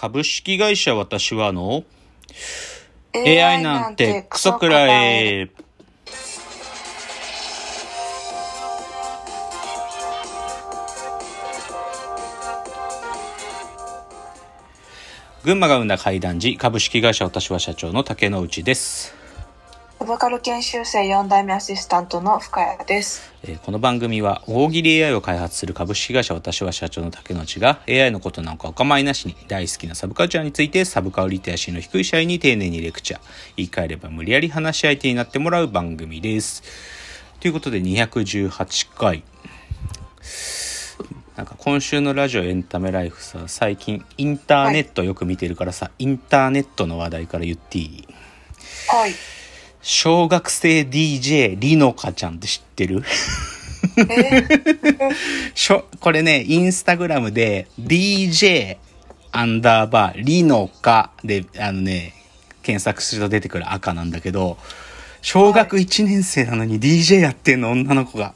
株式会社私はの AI なんてクソくらえ。群馬が生んだ怪談時株式会社私は社長の竹之内です。サブカル研修生4代目アシスタントの深谷です。えーこの番組は大喜利 AI を開発する株式会社私は社長の竹之内が AI のことなんかお構いなしに大好きなサブカルチャーについてサブカルリテラシーの低い社員に丁寧にレクチャー言い換えれば無理やり話し相手になってもらう番組ですということで218回なんか今週のラジオエンタメライフさ最近インターネットよく見てるからさ、インターネットの話題から言っていい？はい。小学生 DJ りのかちゃんって知ってる？えー、しょ、これね、インスタグラムで DJ アンダーバーリノカで、あのね、検索すると出てくる赤なんだけど、小学1年生なのに DJ やってんの、女の子が。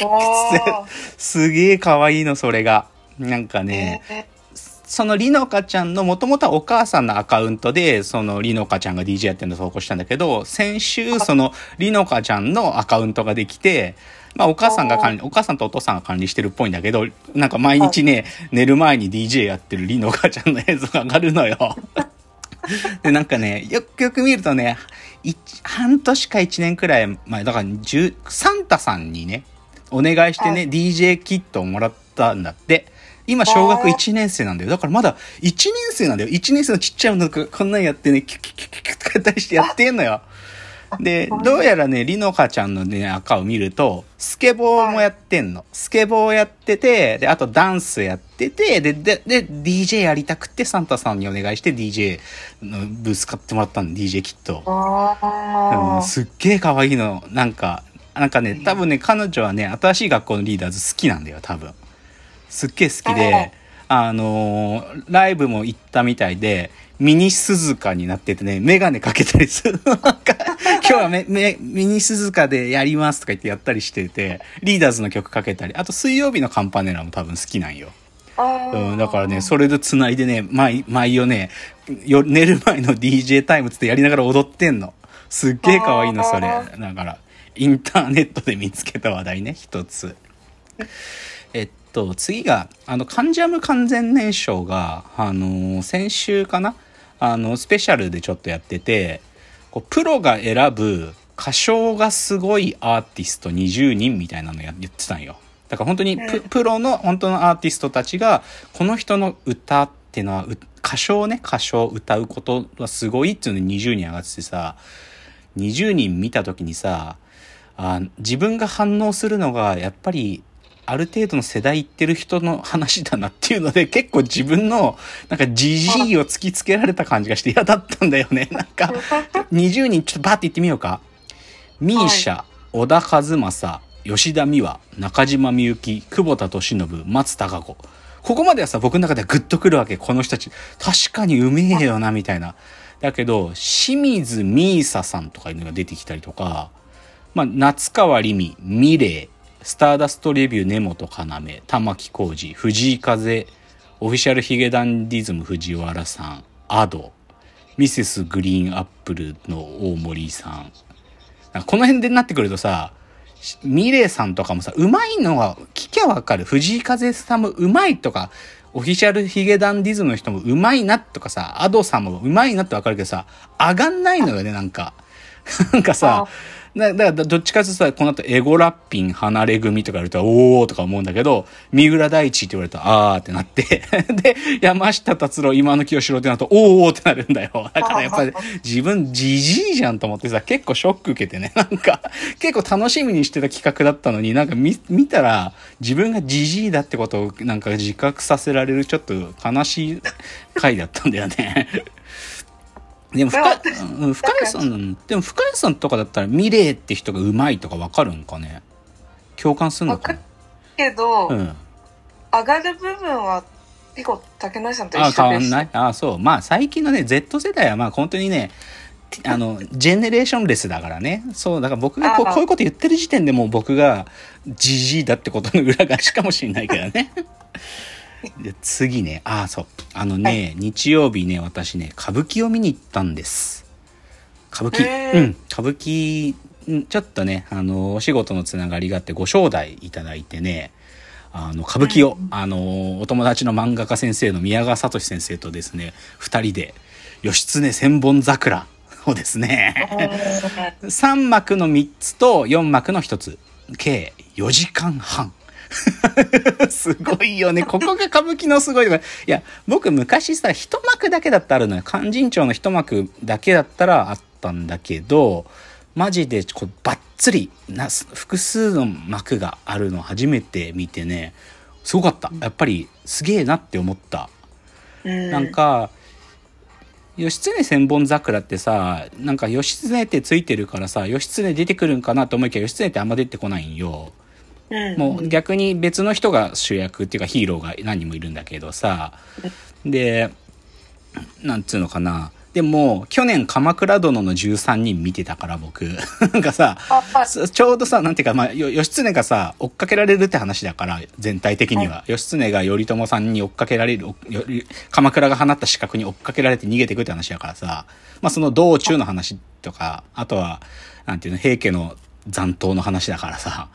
すげえ可愛いの、それが。なんかね、えそのりのかちゃんのもともとはお母さんのアカウントで、そのりのかちゃんが DJ やってるのを投稿したんだけど、先週そのりのかちゃんのアカウントができて、まあお母さんが管理、お母さんとお父さんが管理してるっぽいんだけど、なんか毎日ね、寝る前に DJ やってるりのかちゃんの映像が上がるのよ。で、なんかね、よくよく見るとね、い半年か1年くらい前、だから10サンタさんにね、お願いしてね、は DJ キットをもらったんだって。今、小学1年生なんだよ。だからまだ1年生なんだよ。1年生のちっちゃいのがこんなんやってね、キュキュキュキュキュとかやったりしてやってんのよ。で、どうやらね、りのかちゃんのね、赤を見ると、スケボーもやってんの。スケボーやってて、で、あとダンスやってて、で、で、で、DJ やりたくて、サンタさんにお願いして DJ のブース買ってもらったの、DJ キット。すっげえ可愛いの。なんか、なんかね、多分ね、彼女はね、新しい学校のリーダーズ好きなんだよ、多分。すっげえ好きで、あのーライブも行ったみたいで、ミニ鈴鹿になっててね、メガネかけたりする。なんか、今日はめ めミニ鈴鹿でやりますとか言ってやったりしてて、リーダーズの曲かけたり、あと水曜日のカンパネラも多分好きなんよ。うん、だからね、それで繋いでね、毎、毎夜ね、よ寝る前の DJ タイムつってやりながら踊ってんの。すっげえ可愛いの、それ。あだから、インターネットで見つけた話題ね、一つ。えっと、次が、あの、カンジャム完全燃焼が、あのー先週かな？あの、スペシャルでちょっとやってて、こうプロが選ぶ歌唱がすごいアーティスト20人みたいなのや言ってたんよ。だから本当にププロの本当のアーティストたちが、この人の歌ってのは、う歌唱ね、歌唱、歌うことはすごいっていうのに20人上がっててさ、20人見た時にさ、あ自分が反応するのが、やっぱり、ある程度の世代いってる人の話だなっていうので、結構自分の、なんか、じじいを突きつけられた感じがして嫌だったんだよね。なんか、20人ちょっとバーって言ってみようか。ミーシャ、小田和正、吉田美和、中島みゆき、久保田敏信、松たか子。ここまではさ、僕の中ではグッとくるわけ。この人たち。確かにうめえよな、みたいな。だけど、清水美沙さんとかいうのが出てきたりとか、まあ、夏川りみ、ミレイ、スターダストレビュー、根本要、玉置浩二、藤井風、オフィシャルヒゲダンディズム藤原さん、アド、ミセスグリーンアップルの大森さん。この辺でなってくるとさ、ミレイさんとかもさ、うまいのは聞きゃわかる。藤井風さんもうまいとか、オフィシャルヒゲダンディズムの人もうまいなとかさ、アドさんもうまいなってわかるけどさ、上がんないのよね、なんか。なんかさ、だだからどっちかというとさ、この後エゴラッピン離れ組とか言われたら、おーとか思うんだけど、三浦大知って言われたら、あーってなって、で、山下達郎、今の清志郎ってなると、おーってなるんだよ。だからやっぱり自分じじいじゃんと思ってさ、結構ショック受けてね、なんか、結構楽しみにしてた企画だったのに、なんか見、見たら、自分がじじいだってことをなんか自覚させられるちょっと悲しい回だったんだよね。でも深うん深谷さん、でも深谷さんとかだったら、ミレイって人がうまいとかわかるんかね？共感すんのかな？けど、うん。上がる部分は結構竹内さんとあ一緒です。変わんない？あそう。まあ最近のね、Z 世代はまあ本当にね、あの、ジェネレーションレスだからね。そう、だから僕がこうあーこういうこと言ってる時点でもう僕がジジイだってことの裏返しかもしれないけどね。で次ね、ああ、そう。あのね、日曜日ね、私ね、歌舞伎を見に行ったんです。歌舞伎。うん。歌舞伎、んちょっとね、あの、お仕事のつながりがあって、ご招待いただいてね、あの、歌舞伎を、あの、お友達の漫画家先生の宮川聡先生とですね、二人で、義経千本桜をですね、3幕の3つと4幕の1つ計4時間半 すごいよね。ここが歌舞伎のすごいとこ。ろいや僕昔さ一幕だけだったらあるのよ。勧進帳の一幕だけだったらあったんだけどマジでこうバッツリな複数の幕があるの初めて見てねすごかった。やっぱりすげえなって思った。うん。なんか義経千本桜ってさなんか義経ってついてるからさ義経出てくるんかなと思いきや義経ってあんま出てこないんよ。うんもう逆に別の人が主役っていうかヒーローが何人もいるんだけどさ。でなんつうのかな。でも去年「鎌倉殿の13人」見てたから僕。なんかさちょうどさ、なんていうか、まあ、よ義経がさ、追っかけられるって話だから、全体的には。義経が頼朝さんに追っかけられる、鎌倉が放った資格に追っかけられて逃げていくって話だからさ、まあその道中の話とか、あとは、なんていうの、平家の残党の話だからさ、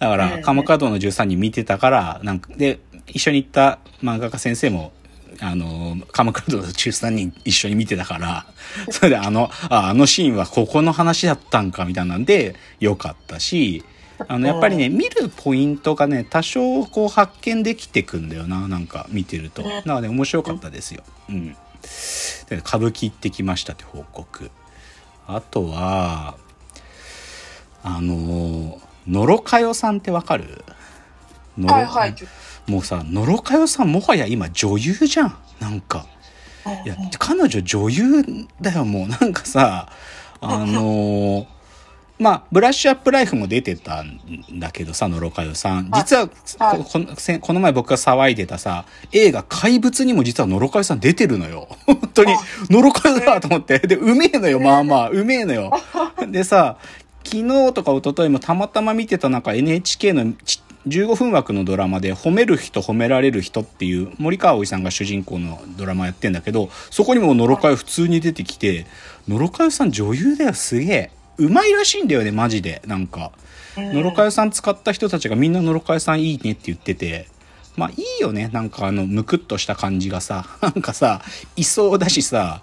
だかうんら、鎌倉殿の13人見てたから、なんか、で、一緒に行った漫画家先生も、あの、鎌倉殿の13人一緒に見てたから、それであの、ああのシーンはここの話だったんかみたいなんで、よかったし、あの、やっぱりね、見るポイントがね、多少こう発見できてくんだよな、なんか見てると。だからね、面白かったですよ。うん。で歌舞伎行ってきましたって報告。あとは、あの、野呂佳代さんってわかる？野呂はいはい。もうさ野呂佳代さんもはや今女優じゃん。なんか。いや彼女女優だよもう。なんかさあのー まあブラッシュアップライフも出てたんだけどさ野呂佳代さん。実ははい。ここのせこの前僕が騒いでたさ映画「怪物」にも実は野呂佳代さん出てるのよ。本当に。野呂佳代だと思って。でうめえのよまあまあ。うめえのよ。でさ昨日とか一昨日もたまたま見てたなんか NHK のち15分枠のドラマで「褒める人褒められる人」っていう森川葵さんが主人公のドラマやってんだけどそこにも野呂佳代普通に出てきて野呂佳代さん女優だよすげえ。うまいらしいんだよねマジで。なんか野呂佳代さん使った人たちがみんな野呂佳代さんいいねって言ってて。まあいいよね。なんかあのむくっとした感じがさ。なんかさいそうだしさ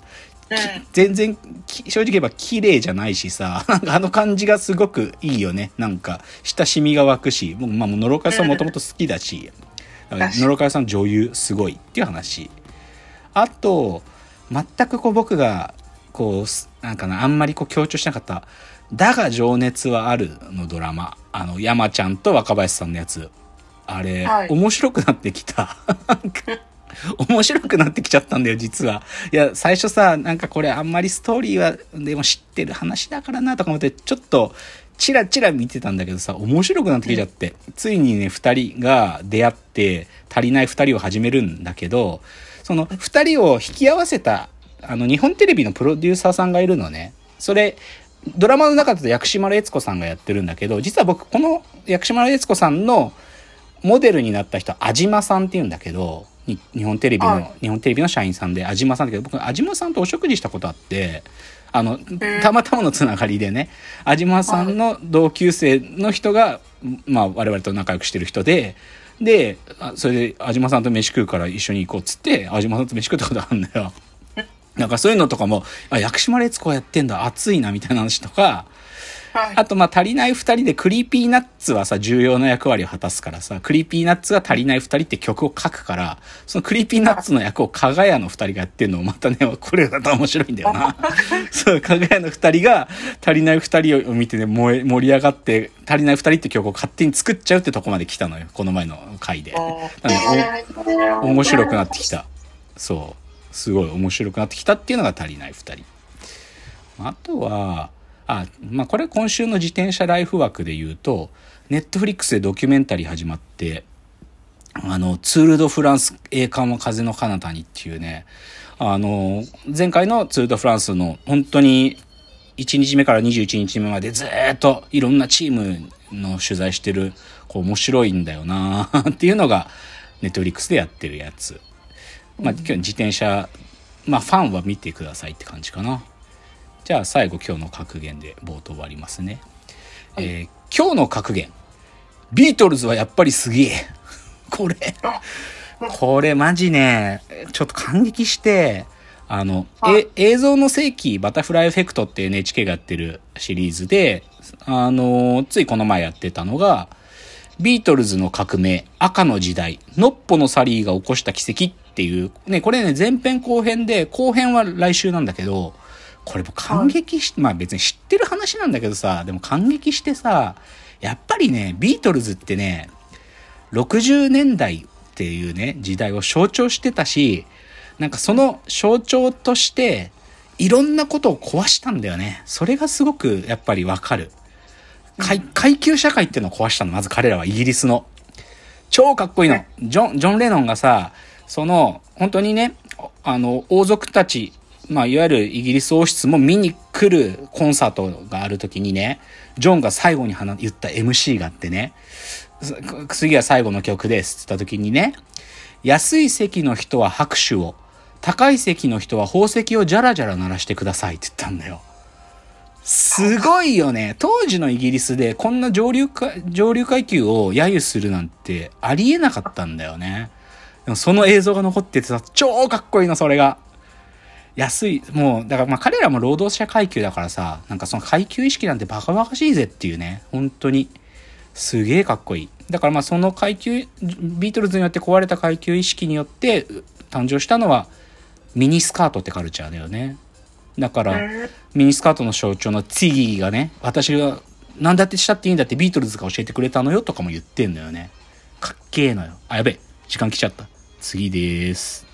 全然き正直言えば綺麗じゃないしさ なんかあの感じがすごくいいよね。なんか親しみが湧くし僕まあ野呂佳代さんもともと好きだし野呂佳代さん女優すごいっていう話。あと全くこう僕がこうすなんかなあんまりこう強調しなかった「だが情熱はある」のドラマ。あの山ちゃんと若林さんのやつ。あれ、はい。面白くなってきた。なんか 面白くなってきちゃったんだよ実は。いや最初さなんかこれあんまりストーリーはでも知ってる話だからなとか思ってちょっとチラチラ見てたんだけどさ面白くなってきちゃって、ついにね2人が出会って足りない2人を始めるんだけどその2人を引き合わせたあの日本テレビのプロデューサーさんがいるのね。それドラマの中だと薬師丸悦子さんがやってるんだけど実は僕この薬師丸悦子さんのモデルになった人は安島さんっていうんだけどに日本テレビの、はい。日本テレビの社員さんで安島さんだけど僕安島さんとお食事したことあってあのたまたまのつながりでね安島さんの同級生の人が、まあ、我々と仲良くしてる人でであそれで安島さんと飯食うから一緒に行こうっつって安島さんと飯食ったことあるんだよ。なんかそういうのとかも、あ、薬師丸悦子やってんだ、熱いな、みたいな話とか、はいあと、まあ、足りない二人で、クリーピーナッツはさ、重要な役割を果たすからさ、クリーピーナッツが足りない二人って曲を書くから、そのクリーピーナッツの役をかが屋の二人がやってんのもまたね、これだと面白いんだよな。そう、かが屋の二人が足りない二人を見てね、燃え、盛り上がって、足りない二人って曲を勝手に作っちゃうってとこまで来たのよ、この前の回で。なん面白くなってきた。そう。すごい面白くなってきたっていうのが足りない二人。あとは、あ、まあこれ今週の自転車ライフ枠で言うと、ネットフリックスでドキュメンタリー始まって、あの、ツール・ド・フランス栄冠も風の彼方にっていうね、あの、前回のツール・ド・フランスの本当に1日目から21日目までずっといろんなチームの取材してる、こう面白いんだよな っていうのがネットフリックスでやってるやつ。まあ、今日自転車、まあ、ファンは見てくださいって感じかな。じゃあ、最後、今日の格言で冒頭終わりますね。えー今日の格言。ビートルズはやっぱりすげえ。これ。これマジね、ちょっと感激して、あの、え映像の世紀バタフライエフェクトって NHK がやってるシリーズで、あの、ついこの前やってたのが、ビートルズの革命、赤の時代、ノッポのサリーが起こした奇跡っていう、ね、これね、前編後編で、後編は来週なんだけど、これも感激し、まあ別に知ってる話なんだけどさ、でも感激してさ、やっぱりね、ビートルズってね、60年代っていうね、時代を象徴してたし、なんかその象徴として、いろんなことを壊したんだよね。それがすごくやっぱりわかる。階階級社会っていうのを壊したの、まず彼らはイギリスの。超かっこいいの。ジョン、ジョン・レノンがさ、その、本当にね、あの、王族たち、まあ、いわゆるイギリス王室も見に来るコンサートがある時にね、ジョンが最後に言った MC があってね、次は最後の曲ですって言った時にね、安い席の人は拍手を、高い席の人は宝石をジャラジャラ鳴らしてくださいって言ったんだよ。すごいよね。当時のイギリスでこんな上流か上流階級を揶揄するなんてありえなかったんだよね。でもその映像が残っててさ、超かっこいいの、それが。安い、もう、だからまあ彼らも労働者階級だからさ、なんかその階級意識なんてバカバカしいぜっていうね、本当に。すげえかっこいい。だからまあその階級、ビートルズによって壊れた階級意識によって誕生したのはミニスカートってカルチャーだよね。だから、ミニスカートの象徴のツィギーがね、私が何だってしたっていいんだってビートルズが教えてくれたのよとかも言ってんのよね。かっけえのよ。あ、やべえ。時間来ちゃった。次です。